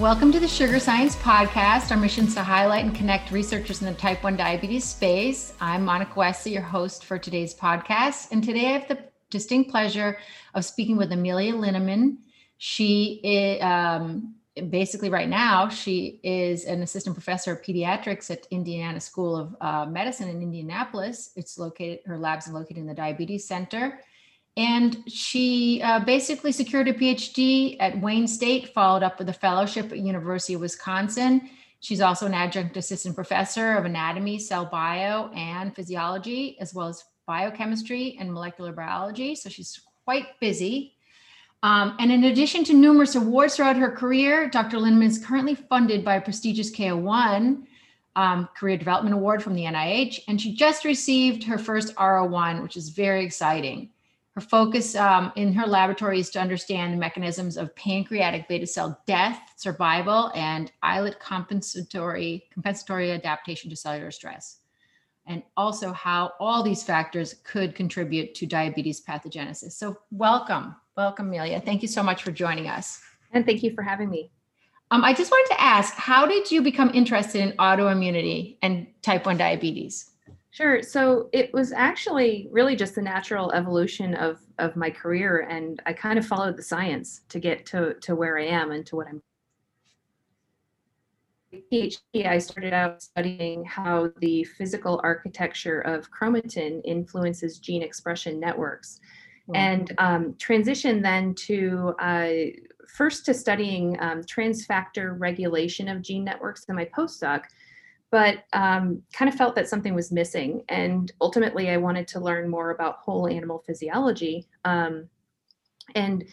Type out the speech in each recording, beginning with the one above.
Welcome to the Sugar Science Podcast. Our mission is to highlight and connect researchers in the type 1 diabetes space. I'm Monica Westley, your host for today's podcast. And today I have the distinct pleasure of speaking with Amelia Linnemann. She is, um, basically right now she is an assistant professor of pediatrics at Indiana School of uh, Medicine in Indianapolis. It's located, her labs are located in the Diabetes Center. And she uh, basically secured a PhD at Wayne State, followed up with a fellowship at University of Wisconsin. She's also an adjunct assistant professor of anatomy, cell bio, and physiology, as well as biochemistry and molecular biology. So she's quite busy. Um, and in addition to numerous awards throughout her career, Dr. Linnemann is currently funded by a prestigious K01 um, Career Development Award from the NIH, and she just received her first R01, which is very exciting. Her focus um, in her laboratory is to understand the mechanisms of pancreatic beta cell death, survival, and islet compensatory, compensatory adaptation to cellular stress, and also how all these factors could contribute to diabetes pathogenesis. So, welcome, welcome, Amelia. Thank you so much for joining us. And thank you for having me. Um, I just wanted to ask how did you become interested in autoimmunity and type 1 diabetes? Sure. So it was actually really just the natural evolution of of my career, and I kind of followed the science to get to to where I am and to what I'm. PhD, I started out studying how the physical architecture of chromatin influences gene expression networks, mm-hmm. and um, transitioned then to uh, first to studying um, transfactor regulation of gene networks in my postdoc but um, kind of felt that something was missing. And ultimately, I wanted to learn more about whole animal physiology. Um, and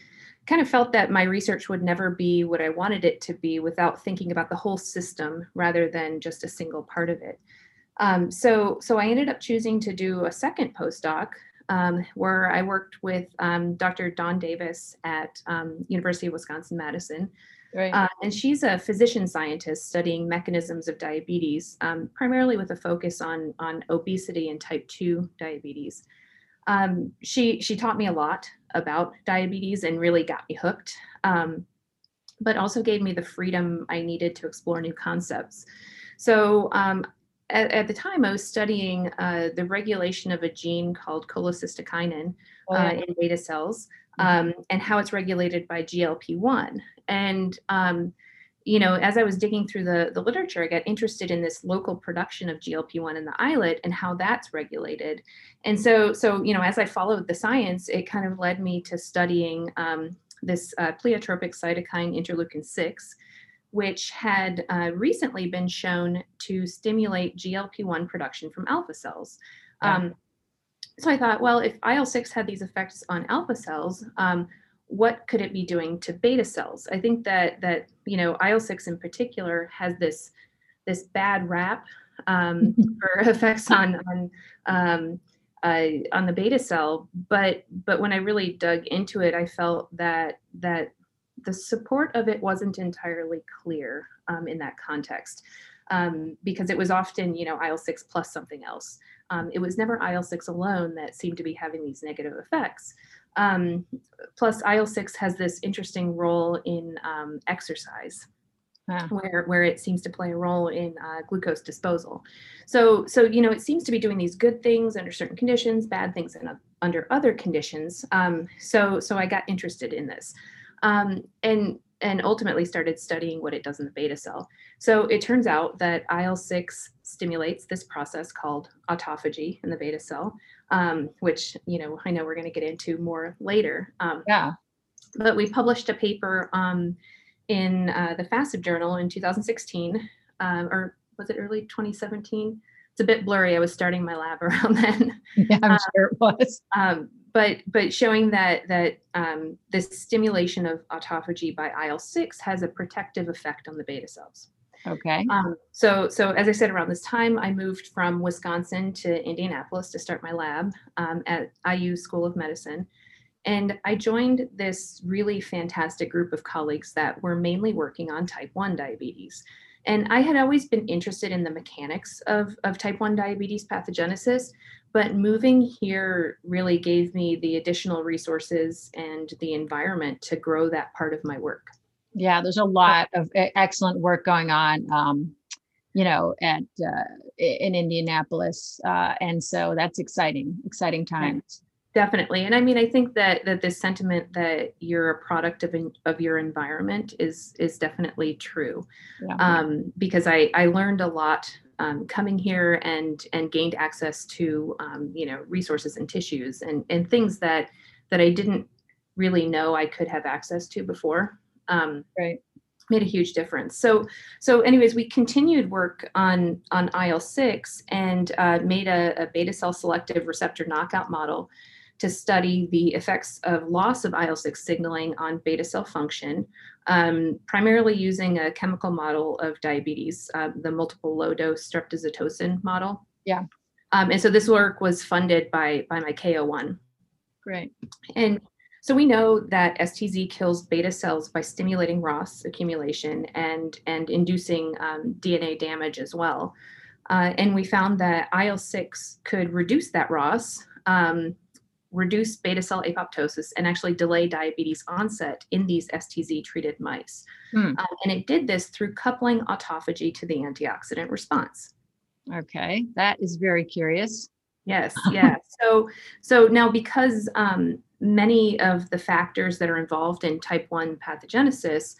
kind of felt that my research would never be what I wanted it to be without thinking about the whole system rather than just a single part of it. Um, so, so I ended up choosing to do a second postdoc um, where I worked with um, Dr. Dawn Davis at um, University of Wisconsin Madison, Right. Uh, and she's a physician scientist studying mechanisms of diabetes, um, primarily with a focus on, on obesity and type 2 diabetes. Um, she, she taught me a lot about diabetes and really got me hooked, um, but also gave me the freedom I needed to explore new concepts. So um, at, at, the time, I was studying uh, the regulation of a gene called cholecystokinin oh, yeah. uh, in beta cells. Um, and how it's regulated by GLP 1. And, um, you know, as I was digging through the, the literature, I got interested in this local production of GLP-1 in the islet and how that's regulated. And so, so you know, as I followed the science, it kind of led me to studying um, this uh, pleiotropic cytokine interleukin 6, which had uh, recently been shown to stimulate GLP-1 production from alpha cells. Um, so I thought, well, if IL-6 had these effects on alpha cells, um, what could it be doing to beta cells? I think that that you know IL-6 in particular has this this bad rap um, for effects on on um, uh, on the beta cell, but but when I really dug into it, I felt that that the support of it wasn't entirely clear um, in that context um, because it was often you know IL-6 plus something else. Um, it was never IL-6 alone that seemed to be having these negative effects. Um, plus, IL 6 has this interesting role in um, exercise. Where, where it seems to play a role in uh, glucose disposal, so so you know it seems to be doing these good things under certain conditions, bad things in, uh, under other conditions. Um, so so I got interested in this, um, and and ultimately started studying what it does in the beta cell. So it turns out that IL 6 stimulates this process called autophagy in the beta cell, um, which, you know, I know we're going to get into more later. Um, yeah. But we published a paper um, in uh, the FASEB journal in 2016, um, or was it early 2017? It's a bit blurry. I was starting my lab around then. Yeah, I'm um, sure it was. But but showing that that um, this stimulation of autophagy by IL-6 has a protective effect on the beta cells. Okay. Um, so, so as I said, around this time, I moved from Wisconsin to Indianapolis to start my lab um, at IU School of Medicine. And I joined this really fantastic group of colleagues that were mainly working on type 1 diabetes. And I had always been interested in the mechanics of, of type 1 diabetes pathogenesis, but moving here really gave me the additional resources and the environment to grow that part of my work. Yeah, there's a lot of excellent work going on. Um, you know, at uh, in Indianapolis, uh, and so that's exciting, exciting times. Definitely, and I mean, I think that that this sentiment that you're a product of of your environment is is definitely true, yeah. um, because I I learned a lot um, coming here and and gained access to um, you know resources and tissues and and things that that I didn't really know I could have access to before. Um, right made a huge difference. So, so anyways, we continued work on on IL-6 and uh, made a, a, beta cell selective receptor knockout model to study the effects of loss of IL-6 signaling on beta cell function, um, primarily using a chemical model of diabetes, uh, the multiple low dose streptozotocin model. Yeah. Um, and so this work was funded by by my K01. Great. And so we know that STZ kills beta cells by stimulating ROS accumulation and, and inducing um, DNA damage as well. Uh, and we found that IL 6 could reduce that ROS, um, reduce beta cell apoptosis, and actually delay diabetes onset in these STZ treated mice. Hmm. Um, and it did this through coupling autophagy to the antioxidant response. Okay, that is very curious. Yes, yeah. so, so now because um, many of the factors that are involved in type 1 pathogenesis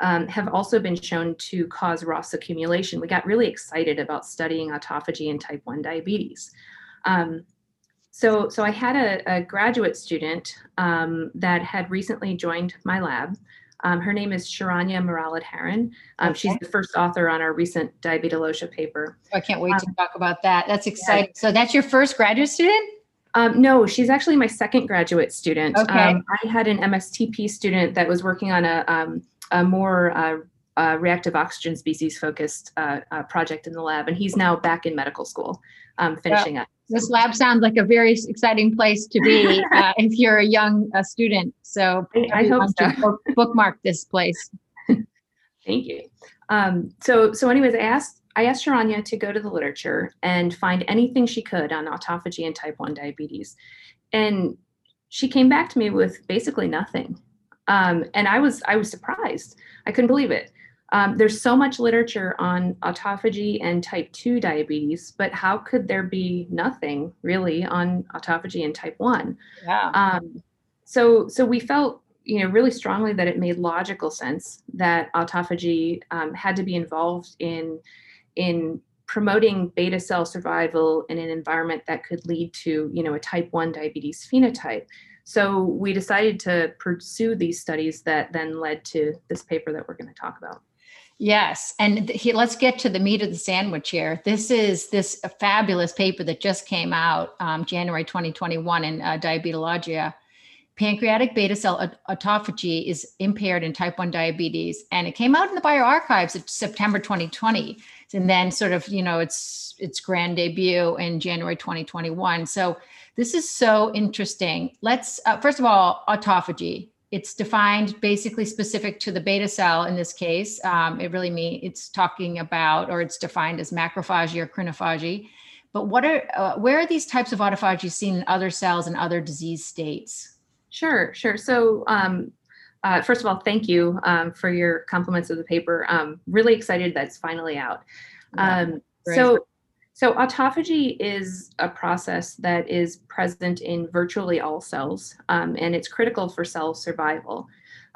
um, have also been shown to cause ROS accumulation. We got really excited about studying autophagy in type 1 diabetes. Um, so, so I had a, a graduate student um, that had recently joined my lab. Um, her name is Sharanya Muralidharan. Um, okay. She's the first author on our recent diabetologia paper. I can't wait to um, talk about that. That's exciting. Yeah. So that's your first graduate student? Um, no, she's actually my second graduate student. Okay. Um, I had an MSTP student that was working on a, um, a more uh, uh, reactive oxygen species focused uh, uh, project in the lab, and he's now back in medical school, um, finishing well, up. This lab sounds like a very exciting place to be uh, if you're a young uh, student. So I, I hope so. bookmark this place. Thank you. Um, so, so anyways, I asked I asked Sharanya to go to the literature and find anything she could on autophagy and type 1 diabetes. And she came back to me with basically nothing. Um, and I was I was surprised. I couldn't believe it. Um, there's so much literature on autophagy and type 2 diabetes, but how could there be nothing really on autophagy and type 1? Yeah. Um, so so we felt you know really strongly that it made logical sense that autophagy um, had to be involved in in promoting beta cell survival in an environment that could lead to you know a type 1 diabetes phenotype so we decided to pursue these studies that then led to this paper that we're going to talk about yes and he, let's get to the meat of the sandwich here this is this fabulous paper that just came out um, january 2021 in uh, diabetologia pancreatic beta cell autophagy is impaired in type 1 diabetes and it came out in the bioRxives in september 2020 and then sort of you know its its grand debut in January 2021. So this is so interesting. Let's uh, first of all autophagy. It's defined basically specific to the beta cell in this case. Um, it really means it's talking about or it's defined as macrophagy or crinophagy. But what are uh, where are these types of autophagy seen in other cells and other disease states? Sure, sure. So um, uh, first of all, thank you um, for your compliments of the paper. Um, really excited that it's finally out. Um, so, so autophagy is a process that is present in virtually all cells, um, and it's critical for cell survival.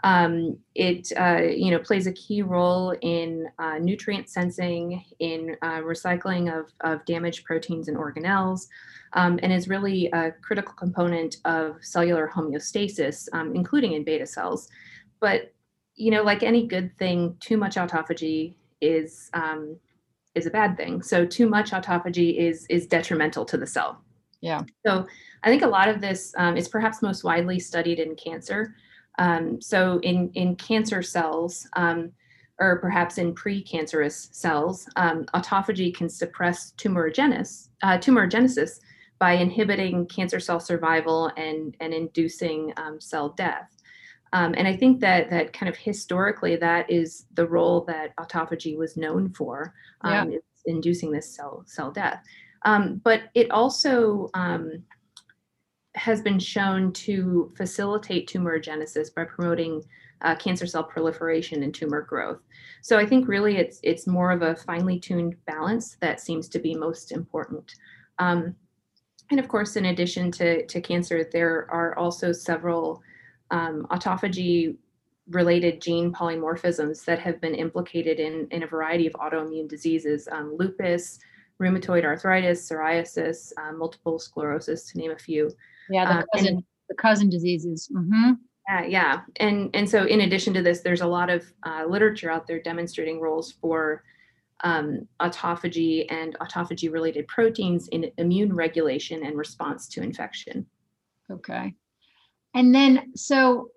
Um, it uh, you know plays a key role in uh, nutrient sensing, in uh, recycling of, of damaged proteins and organelles, um, and is really a critical component of cellular homeostasis, um, including in beta cells. But you know, like any good thing, too much autophagy is um, is a bad thing. So too much autophagy is is detrimental to the cell. Yeah. So I think a lot of this um, is perhaps most widely studied in cancer. Um, so in in cancer cells, um, or perhaps in precancerous cells, um, autophagy can suppress tumorigenesis, uh, tumorigenesis by inhibiting cancer cell survival and and inducing um, cell death. Um, and I think that that kind of historically that is the role that autophagy was known for, um, yeah. inducing this cell cell death. Um, but it also has been shown to facilitate tumorigenesis by promoting uh, cancer cell proliferation and tumor growth. So I think really it's it's more of a finely tuned balance that seems to be most important. Um, and of course, in addition to, to cancer, there are also several um, autophagy related gene polymorphisms that have been implicated in, in a variety of autoimmune diseases, um, lupus, rheumatoid arthritis, psoriasis, uh, multiple sclerosis, to name a few. Yeah, the Um, cousin, and- the cousin diseases. hmm Yeah, yeah, and and so in addition to this, there's a lot of uh, literature out there demonstrating roles for um, autophagy and autophagy-related proteins in immune regulation and response to infection. Okay. And then, so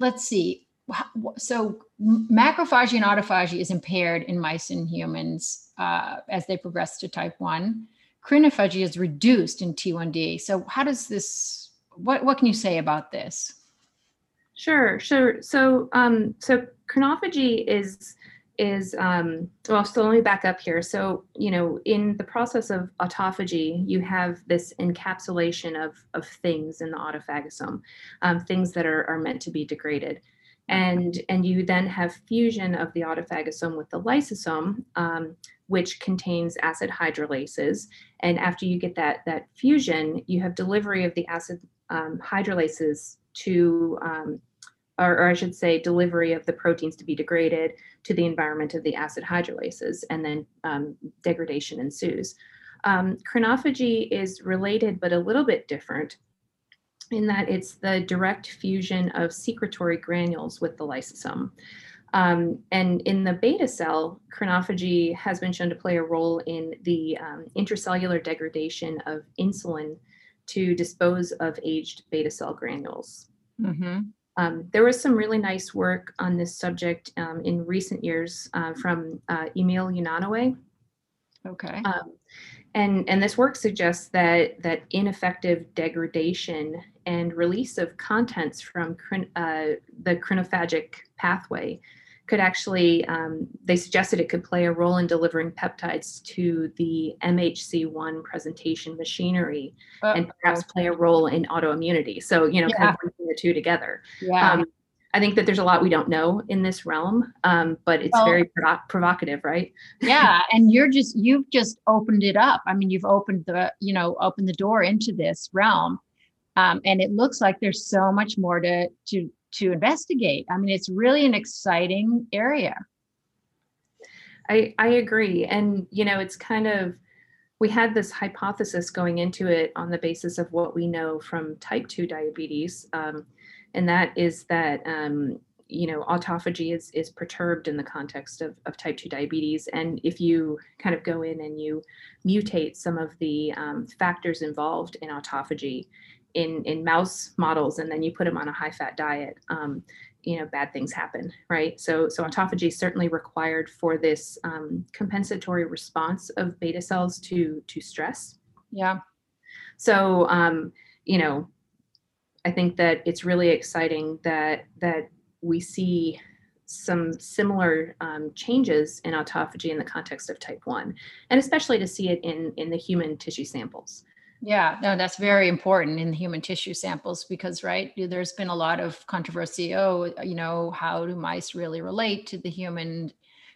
let's see. So macrophagy and autophagy is impaired in mice and humans uh, as they progress to type 1. Crinophagy is reduced in T1D. So how does this, what, what can you say about this? Sure, sure. So, um, so crinophagy is is um, well. So let me back up here. So, you know, in the process of autophagy, you have this encapsulation of of things in the autophagosome, um, things that are are meant to be degraded, and and you then have fusion of the autophagosome with the lysosome. Um, which contains acid hydrolases, and after you get that that fusion, you have delivery of the acid um, hydrolases to, um, or, or, I should say, delivery of the proteins to be degraded to the environment of the acid hydrolases, and then um, degradation ensues. Um, crinophagy is related, but a little bit different in that it's the direct fusion of secretory granules with the lysosome. Um, and in the beta cell, crinophagy has been shown to play a role in the um, intracellular degradation of insulin to dispose of aged beta cell granules. Mm-hmm. Um, there was some really nice work on this subject um, in recent years uh, from uh, Emil Unanue. Okay. Um, and, and this work suggests that, that ineffective degradation and release of contents from chron- uh, the crinophagic pathway could actually, um, they suggested it could play a role in delivering peptides to the MHC1 presentation machinery and perhaps play a role in autoimmunity. So, you know, kind of the two together. yeah. Um, I think that there's a lot we don't know in this realm, um, but it's Well- very provo- provocative, right? yeah and you're just you've just opened it up i mean you've opened the you know opened the door into this realm um, and it looks like there's so much more to to to investigate i mean it's really an exciting area I, I agree. And, you know, it's kind of, we had this hypothesis going into it on the basis of what we know from type 2 diabetes. Um, and that is that, um, you know, autophagy is, is perturbed in the context of, of type 2 diabetes. And if you kind of go in and you mutate some of the um, factors involved in autophagy in, in mouse models, and then you put them on a high fat diet, um, you know bad things happen right? So so autophagy is certainly required for this um, compensatory response of beta cells to to stress. Yeah. So um, you know i think that it's really exciting that that we see some similar um, changes in autophagy in the context of type 1 and especially to see it in in the human tissue samples yeah no that's very important in human tissue samples because right there's been a lot of controversy oh you know how do mice really relate to the human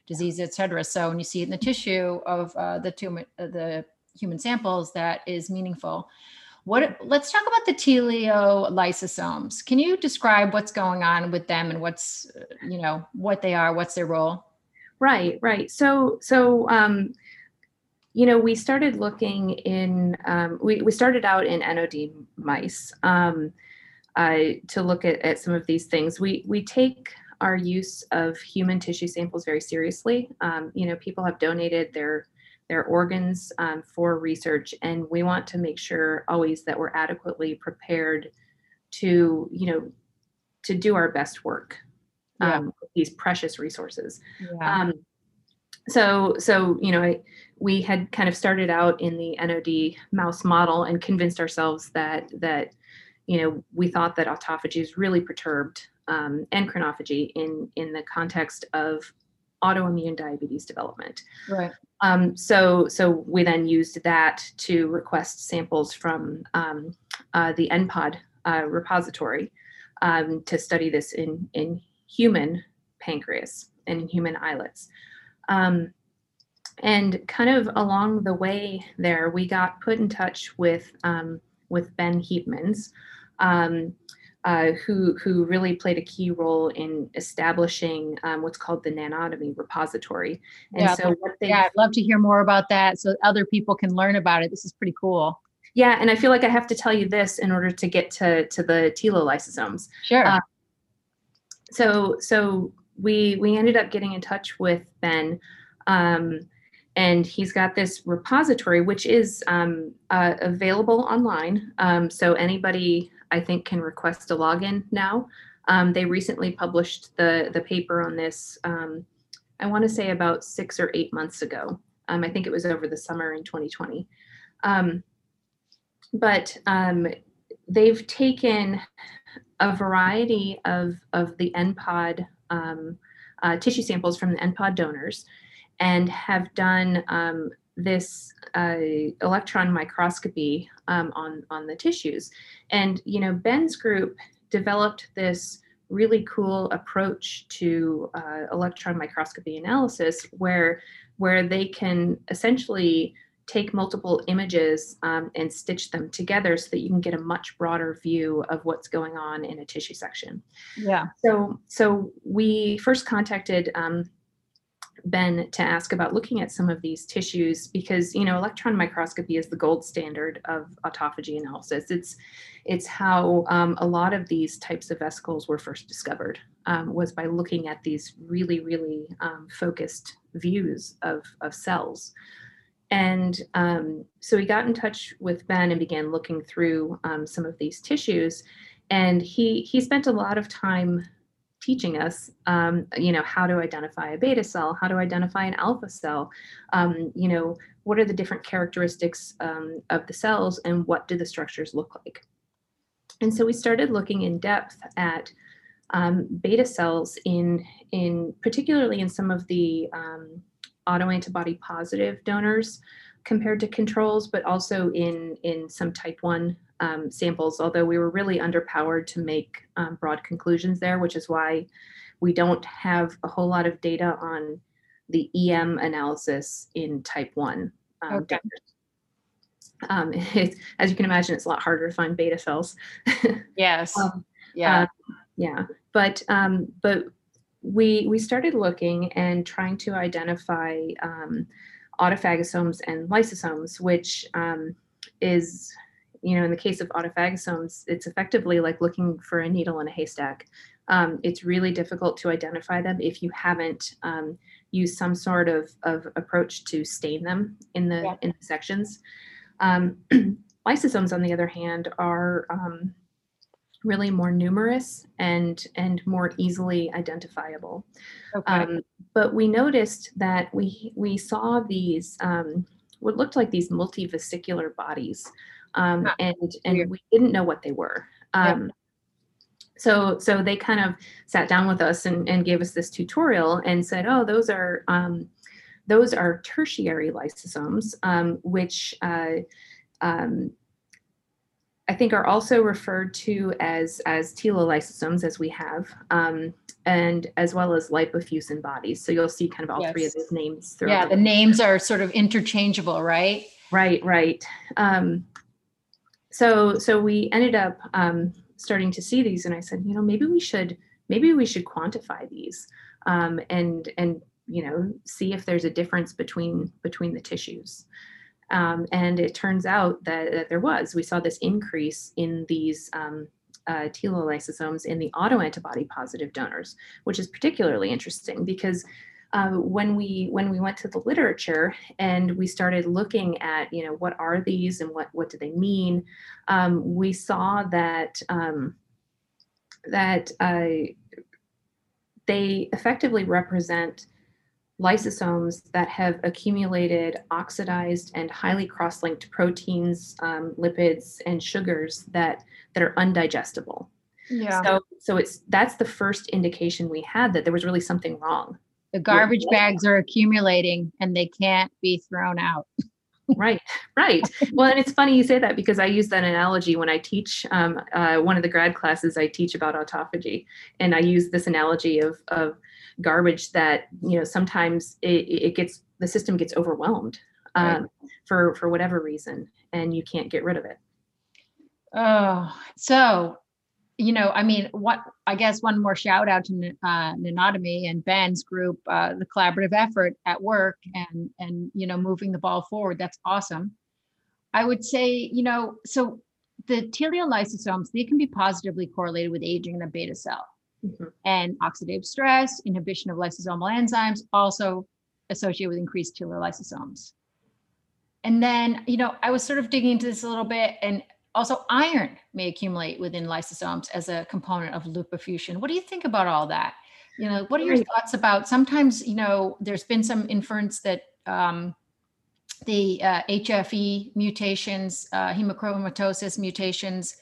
disease et cetera. So when you see it in the tissue of uh, the tumor uh, the human samples that is meaningful. What let's talk about the teleo lysosomes can you describe what's going on with them and what's uh, you know what they are what's their role? Right right. So so um you know, we started looking in, um, we, we started out in NOD mice um, uh, to look at, at some of these things. We, we take our use of human tissue samples very seriously. Um, you know, people have donated their, their organs um, for research, and we want to make sure always that we're adequately prepared to, you know, to do our best work Yeah. um, with these precious resources. yeah Um, so, so you know, I, we had kind of started out in the NOD mouse model and convinced ourselves that that you know we thought that autophagy is really perturbed um, and crinophagy in in the context of autoimmune diabetes development. right Um, so, so we then used that to request samples from um, uh, the NPOD uh, repository um, to study this in, in human pancreas and in human islets. Um, and kind of along the way there, we got put in touch with um, with Ben Giepmans, um, uh, who who really played a key role in establishing um, what's called the Nanotomy repository. And yeah, so yeah, I'd love to hear more about that so other people can learn about it. This is pretty cool. Yeah, and I feel like I have to tell you this in order to get to to the telolysosomes. Sure. Uh, so so we we ended up getting in touch with Ben. Um, and he's got this repository which is um, uh, available online. Um, so anybody i think can request a login now. Um, they recently published the the paper on this um, i want to say about six or eight months ago. Um, i think it was over the summer in 2020 um, but they've taken a variety of of the npod uh, tissue samples from the npod donors and have done um, this uh, electron microscopy um, on on the tissues. And you know, Ben's group developed this really cool approach to uh, electron microscopy analysis, where where they can essentially take multiple images um, and stitch them together so that you can get a much broader view of what's going on in a tissue section. Yeah. So so we first contacted um, Ben to ask about looking at some of these tissues because you know electron microscopy is the gold standard of autophagy analysis. It's it's how um, a lot of these types of vesicles were first discovered um, was by looking at these really really um, focused views of of cells. And um, so we got in touch with Ben and began looking through um, some of these tissues. And he he spent a lot of time teaching us, um, you know, how to identify a beta cell, how to identify an alpha cell, um, you know, what are the different characteristics um, of the cells and what do the structures look like. And so we started looking in depth at um, beta cells in, in particularly in some of the um, autoantibody positive donors compared to controls, but also in, in some type 1 um, samples, although we were really underpowered to make um, broad conclusions there, which is why we don't have a whole lot of data on the EM analysis in type 1 um, okay. Um, it, as you can imagine, it's a lot harder to find beta cells. yes. Um, yeah. Uh, yeah. But um, but we we started looking and trying to identify um, autophagosomes and lysosomes, which um, is you know, in the case of autophagosomes, it's effectively like looking for a needle in a haystack. Um, it's really difficult to identify them if you haven't um, used some sort of, of approach to stain them in the yeah. in the sections. Um, lysosomes, on the other hand, are um, really more numerous and and more easily identifiable. Okay. Um, but we noticed that we we saw these um, what looked like these multivesicular bodies um, and and we didn't know what they were. Um, yeah. So so they kind of sat down with us and, and gave us this tutorial and said, oh, those are um, those are tertiary lysosomes, um, which uh, um, I think are also referred to as as telolysosomes, as we have, um, and as well as lipofuscin bodies. So you'll see kind of all yes. three of those names. Yeah, the names are sort of interchangeable, right? Right, right. Um, so so we ended up um, starting to see these and i said you know maybe we should maybe we should quantify these um, and and you know see if there's a difference between between the tissues um, and it turns out that, that, there was we saw this increase in these um, uh, telolysosomes in the autoantibody positive donors which is particularly interesting because uh, when we when we went to the literature and we started looking at you know what are these and what what do they mean, um, we saw that um, that uh, they effectively represent lysosomes that have accumulated oxidized and highly cross-linked proteins, um, lipids, and sugars that that are undigestible. Yeah. So so it's that's the first indication we had that there was really something wrong the garbage bags are accumulating and they can't be thrown out. right, right. Well, and it's funny you say that because I use that analogy when I teach um, uh, one of the grad classes I teach about autophagy, and I use this analogy of of garbage that you know sometimes it, it gets the system gets overwhelmed um, right. for for whatever reason, and you can't get rid of it. Oh, so you know, I mean, what I guess one more shout out to uh, Nanotomy and Ben's group, uh, the collaborative effort at work and and you know moving the ball forward. That's awesome. I would say, you know, so the teleolysosomes they can be positively correlated with aging in the beta cell, mm-hmm. and oxidative stress, inhibition of lysosomal enzymes, also associated with increased teleolysosomes. And then, you know, I was sort of digging into this a little bit, and also, iron may accumulate within lysosomes as a component of lipofuscin. What do you think about all that? You know, what are your thoughts about? Sometimes, you know, there's been some inference that um, the uh, HFE mutations, uh, hemochromatosis mutations,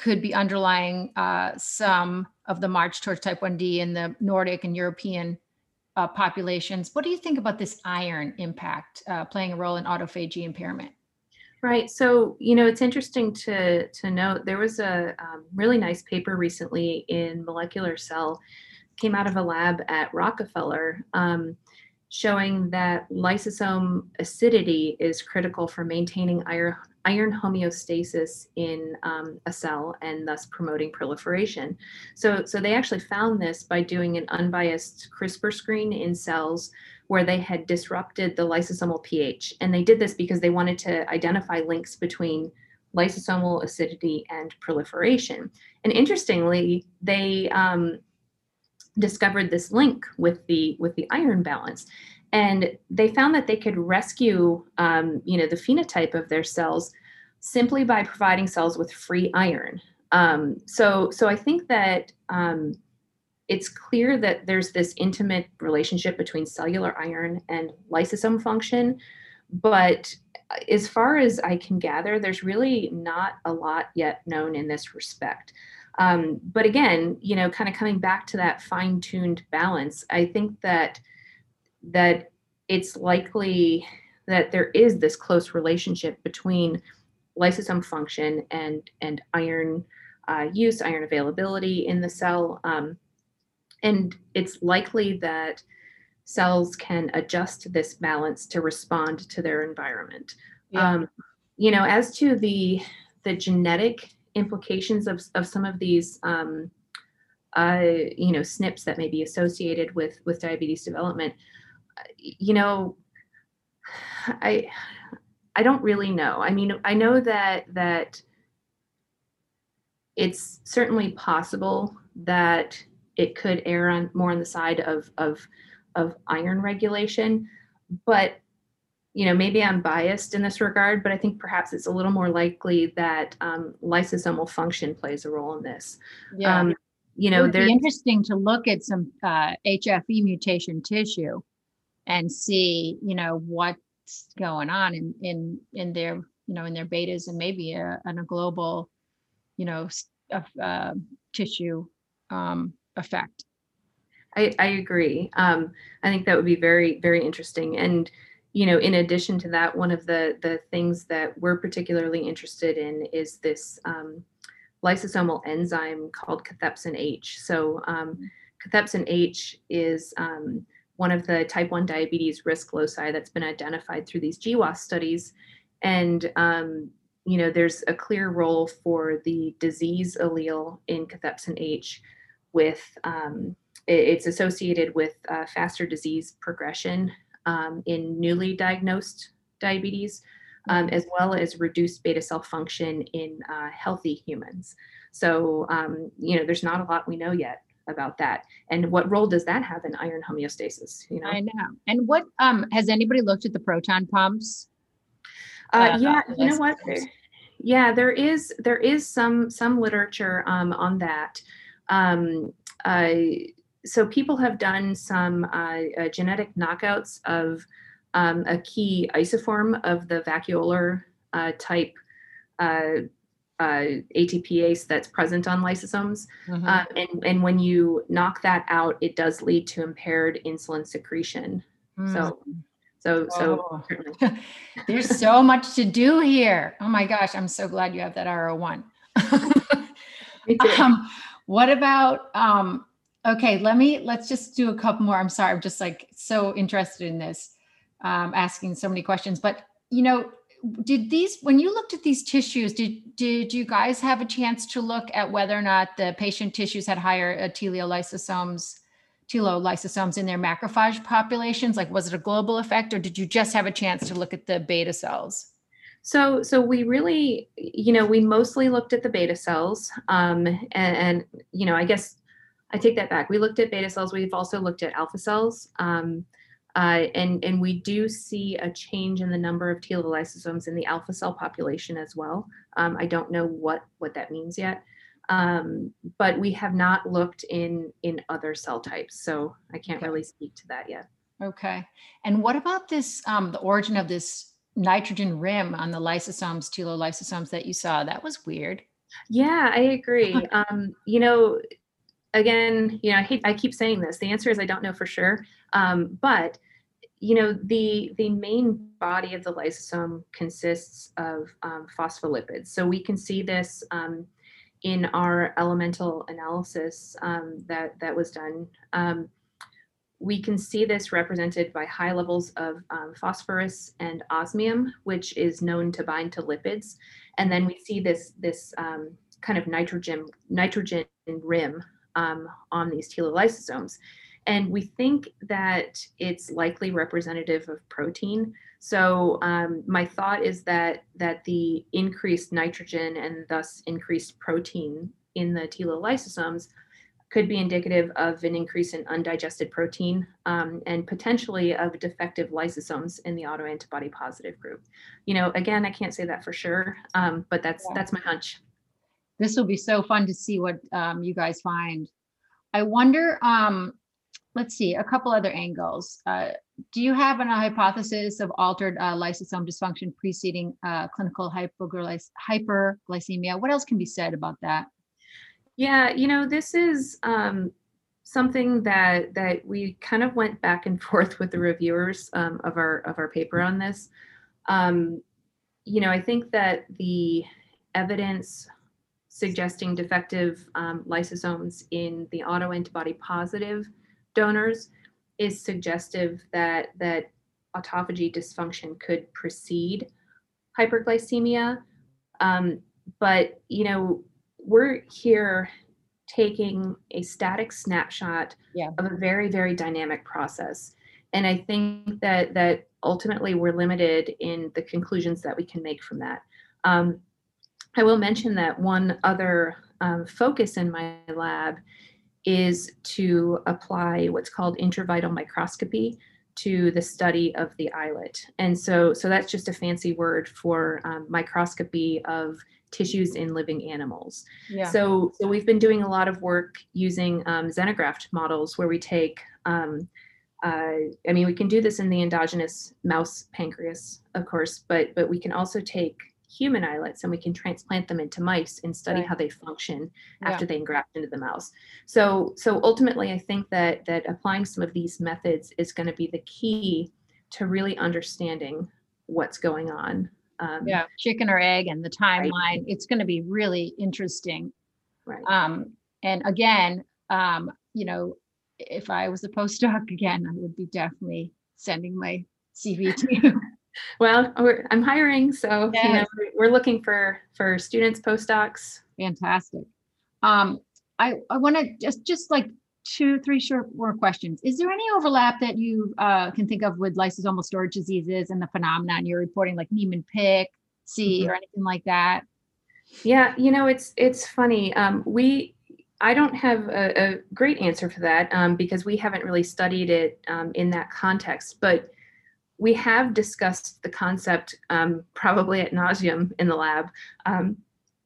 could be underlying uh, some of the march towards type 1D in the Nordic and European uh, populations. What do you think about this iron impact uh, playing a role in autophagy impairment? Right. So, you know, it's interesting to to note there was a um, really nice paper recently in Molecular Cell, came out of a lab at Rockefeller, um, showing that lysosome acidity is critical for maintaining iron iron homeostasis in um, a cell and thus promoting proliferation. So, so they actually found this by doing an unbiased CRISPR screen in cells where they had disrupted the lysosomal pH. And they did this because they wanted to identify links between lysosomal acidity and proliferation. And interestingly, they um, discovered this link with the with the iron balance, and they found that they could rescue, um, you know, the phenotype of their cells simply by providing cells with free iron. Um, so, so I think that um, it's clear that there's this intimate relationship between cellular iron and lysosome function. But as far as I can gather, there's really not a lot yet known in this respect. Um, but again, you know, kind of coming back to that fine-tuned balance, I think that that it's likely that there is this close relationship between lysosome function and and iron uh, use, iron availability in the cell. Um, and it's likely that cells can adjust this balance to respond to their environment. Yeah. Um, you know, as to the the genetic implications of, of some of these um, uh, you know SNPs that may be associated with with diabetes development, you know, I I don't really know. I mean, I know that that it's certainly possible that it could err on more on the side of of of iron regulation but you know maybe i'm biased in this regard but i think perhaps it's a little more likely that um, lysosomal function plays a role in this yeah. Um, you know there's interesting to look at some uh, hfe mutation tissue and see you know what's going on in in in their you know in their betas and maybe a, a global you know uh, tissue um, effect. I, I agree. Um, I think that would be very, very interesting. And, you know, in addition to that, one of the the things that we're particularly interested in is this um, lysosomal enzyme called cathepsin H. So um, cathepsin H is um, one of the type 1 diabetes risk loci that's been identified through these GWAS studies. And, um, you know, there's a clear role for the disease allele in cathepsin H with um, it's associated with uh, faster disease progression um, in newly diagnosed diabetes, um, as well as reduced beta cell function in uh, healthy humans. So, um, you know, there's not a lot we know yet about that. And what role does that have in iron homeostasis? You know, I know. And what um, has anybody looked at the proton pumps? Uh, uh, yeah, you know what? yeah, there is there is some some literature um, on that. Um, uh, so people have done some uh, uh, genetic knockouts of um, a key isoform of the vacuolar uh, type uh, ATPase that's present on lysosomes. Mm-hmm. Um, and, and when you knock that out, it does lead to impaired insulin secretion. Mm-hmm. So So, so Oh. There's so much to do here. Oh my gosh, I'm so glad you have that R01. Um, what about um, okay, let me let's just do a couple more. I'm sorry, I'm just like so interested in this, um, asking so many questions. But you know, did these when you looked at these tissues, did did you guys have a chance to look at whether or not the patient tissues had higher uh, teleolysosomes? Telolysosomes in their macrophage populations? Like, was it a global effect, or did you just have a chance to look at the beta cells? So, so we really, you know, we mostly looked at the beta cells, um, and, and you know, I guess I take that back. We looked at beta cells. We've also looked at alpha cells, um, uh, and and we do see a change in the number of telolysosomes in the alpha cell population as well. Um, I don't know what what that means yet, um, but we have not looked in in other cell types, so I can't Okay. really speak to that yet. Okay. And what about this, um, the origin of this nitrogen rim on the lysosomes, telolysosomes that you saw? That was weird. Yeah, I agree. Um, you know, again, you know, I hate I keep saying this. The answer is I don't know for sure. Um, but you know, the the main body of the lysosome consists of um, phospholipids. So we can see this um, in our elemental analysis um, that that was done. Um, we can see this represented by high levels of um, phosphorus and osmium, which is known to bind to lipids. And then we see this this kind of nitrogen nitrogen rim um, on these telolysosomes. And we think that it's likely representative of protein. So um, my thought is that that the increased nitrogen and thus increased protein in the telolysosomes could be indicative of an increase in undigested protein um, and potentially of defective lysosomes in the autoantibody positive group. You know, again, I can't say that for sure, um, but that's Yeah. that's my hunch. This will be so fun to see what um, you guys find. I wonder, um, let's see, a couple other angles. Uh, do you have an, a hypothesis of altered uh, lysosome dysfunction preceding uh, clinical hyperglycemia? What else can be said about that? Yeah, you know, this is um, something that that we kind of went back and forth with the reviewers um, of our of our paper on this. Um, you know, I think that the evidence suggesting defective um, lysosomes in the autoantibody positive donors is suggestive that that autophagy dysfunction could precede hyperglycemia. Um, but you know, we're here taking a static snapshot Yeah. of a very very dynamic process and i think that that ultimately we're limited in the conclusions that we can make from that um, i will mention that one other um, focus in my lab is to apply what's called intravital microscopy to the study of the islet and so so that's just a fancy word for um, microscopy of tissues in living animals Yeah. so, so we've been doing a lot of work using um, xenograft models where we take, um, uh, I mean, we can do this in the endogenous mouse pancreas, of course, but but we can also take human islets and we can transplant them into mice and study Right. how they function Yeah. after they engraft into the mouse. So, so ultimately, I think that that applying some of these methods is going to be the key to really understanding what's going on. Um, yeah, chicken or egg and the timeline. It's going to be really interesting. Right. Um, and again, um, you know, if I was a postdoc again, I would be definitely sending my CV to you. Well, we're, I'm hiring, so you know, we're- looking for for students, postdocs. Fantastic. Um, I, I want to just, just like two, three short more questions. Is there any overlap that you uh, can think of with lysosomal storage diseases and the phenomenon you're reporting, like Niemann-Pick, C, Mhm. or anything like that? Yeah, you know, it's it's funny. Um, we I don't have a, a great answer for that um, because we haven't really studied it um, in that context, but we have discussed the concept um, probably at nauseum in the lab um,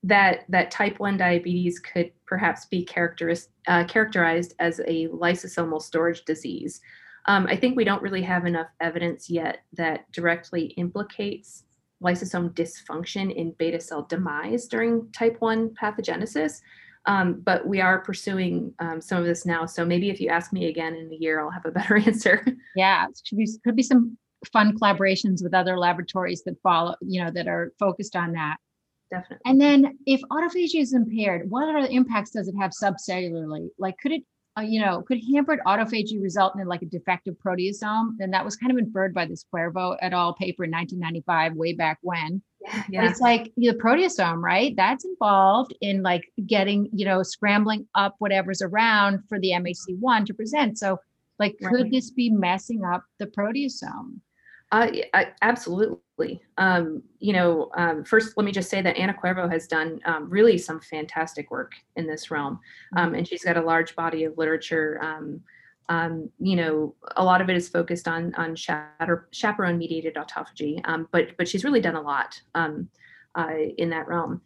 that that type 1 diabetes could perhaps be characteris- uh, characterized as a lysosomal storage disease. Um, I think we don't really have enough evidence yet that directly implicates lysosome dysfunction in beta cell demise during type 1 pathogenesis. Um, but we are pursuing um, some of this now. So maybe if you ask me again in a year, I'll have a better answer. Yeah, it should be, could be some fun collaborations with other laboratories that follow, you know, that are focused on that. Definitely. And then if autophagy is impaired, what other impacts does it have subcellularly? Like could it uh, you know, could hampered autophagy result in like a defective proteasome? And that was kind of inferred by this Cuervo et al. paper in 1995, way back when. Yeah, yeah. it's like the proteasome, right? That's involved in like getting, you know, scrambling up whatever's around for the MHC1 to present. So, like, could right. this be messing up the proteasome? Uh, I, absolutely. Um, you know, um, first, let me just say that Ana Cuervo has done um, really some fantastic work in this realm, um, mm-hmm. and she's got a large body of literature. Um, um, you know, a lot of it is focused on on chaperone-mediated autophagy, but but she's really done a lot uh, in that realm.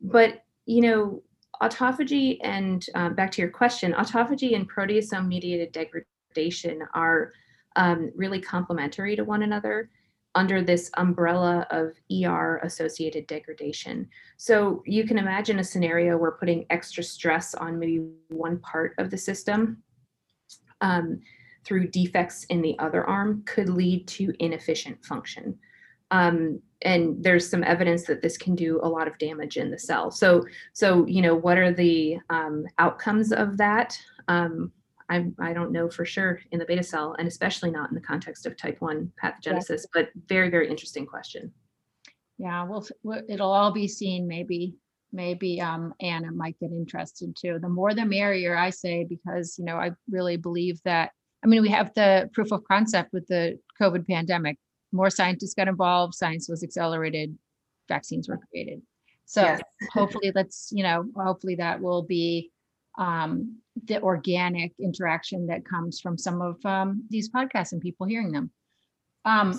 But you know, autophagy and back to your question, autophagy and proteasome-mediated degradation are um, really complementary to one another under this umbrella of ER associated degradation. So you can imagine a scenario where putting extra stress on maybe one part of the system um, through defects in the other arm could lead to inefficient function. Um, and there's some evidence that this can do a lot of damage in the cell. So, so you know, what are the um, outcomes of that? I, I don't know for sure in the beta cell, and especially not in the context of type 1 pathogenesis, but very, very interesting question. Yeah, well, it'll all be seen. Maybe, maybe um, Ana might get interested too. The more the merrier, I say, because, you know, I really believe that. I mean, we have the proof of concept with the COVID pandemic. More scientists got involved, science was accelerated, vaccines were created. So yes. hopefully, let's, you know, hopefully that will be um, the organic interaction that comes from some of um, these podcasts and people hearing them. Um,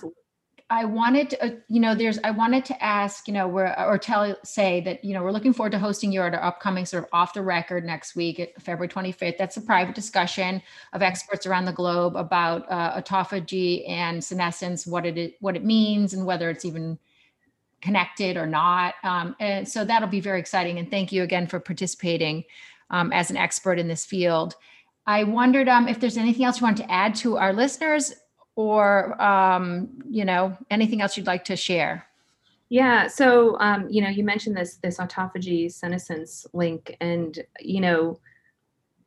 I wanted to, uh, you know, there's, I wanted to ask, you know, we're, or tell, say that, you know, we're looking forward to hosting you at our upcoming sort of off the record next week, at February 25th. That's a private discussion of experts around the globe about uh, autophagy and senescence, what it, what it means and whether it's even connected or not. Um, and so that'll be very exciting. And thank you again for participating um, as an expert in this field. I wondered um, if there's anything else you want to add to our listeners or, um, you know, anything else you'd like to share. Yeah, so um, you know, you mentioned this this autophagy senescence link, and you know,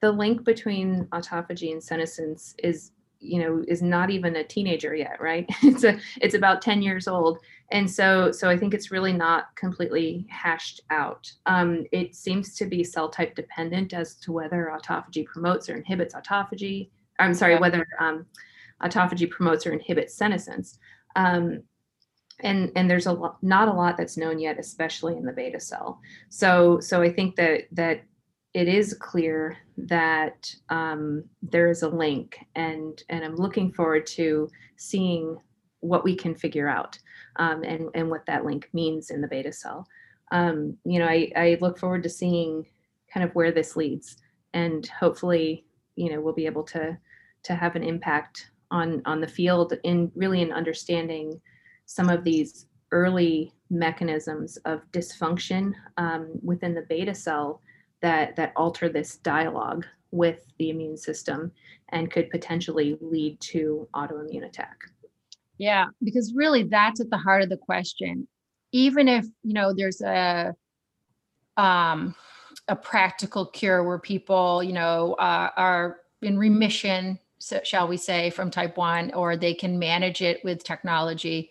the link between autophagy and senescence is you know is not even a teenager yet right it's a it's about 10 years old and so so i think it's really not completely hashed out. Um, it seems to be cell type dependent as to whether autophagy promotes or inhibits autophagy. I'm sorry yeah. whether um, autophagy promotes or inhibits senescence. Um, and and there's a lot not a lot that's known yet especially in the beta cell. So so i think that that it is clear that um, there is a link, and and I'm looking forward to seeing what we can figure out um, and and what that link means in the beta cell. Um, you know, I, I look forward to seeing kind of where this leads, and hopefully, you know, we'll be able to to have an impact on on the field in really in understanding some of these early mechanisms of dysfunction um, within the beta cell that that alter this dialogue with the immune system and could potentially lead to autoimmune attack. Yeah, because really that's at the heart of the question. Even if, you know, there's a um a practical cure where people, you know, uh, are in remission, so shall we say, from type 1 or they can manage it with technology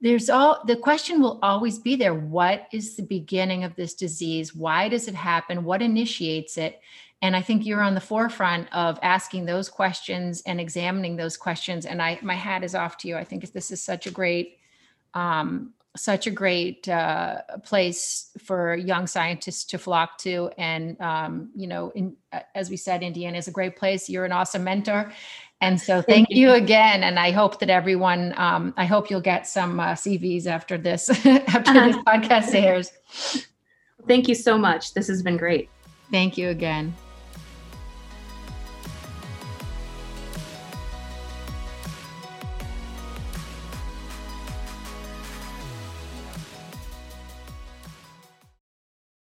there's all the question will always be there what is the beginning of this disease? Why does it happen? What initiates it and i think you're on the forefront of asking those questions and examining those questions and i my hat is off to you i think this is such a great um, such a great uh, place for young scientists to flock to and um, you know in, as we said indiana is a great place you're an awesome mentor and so thank, you. again. And I hope that everyone, um, I hope you'll get some uh, CVs after this, after this podcast airs. Thank you so much. This has been great. Thank you again.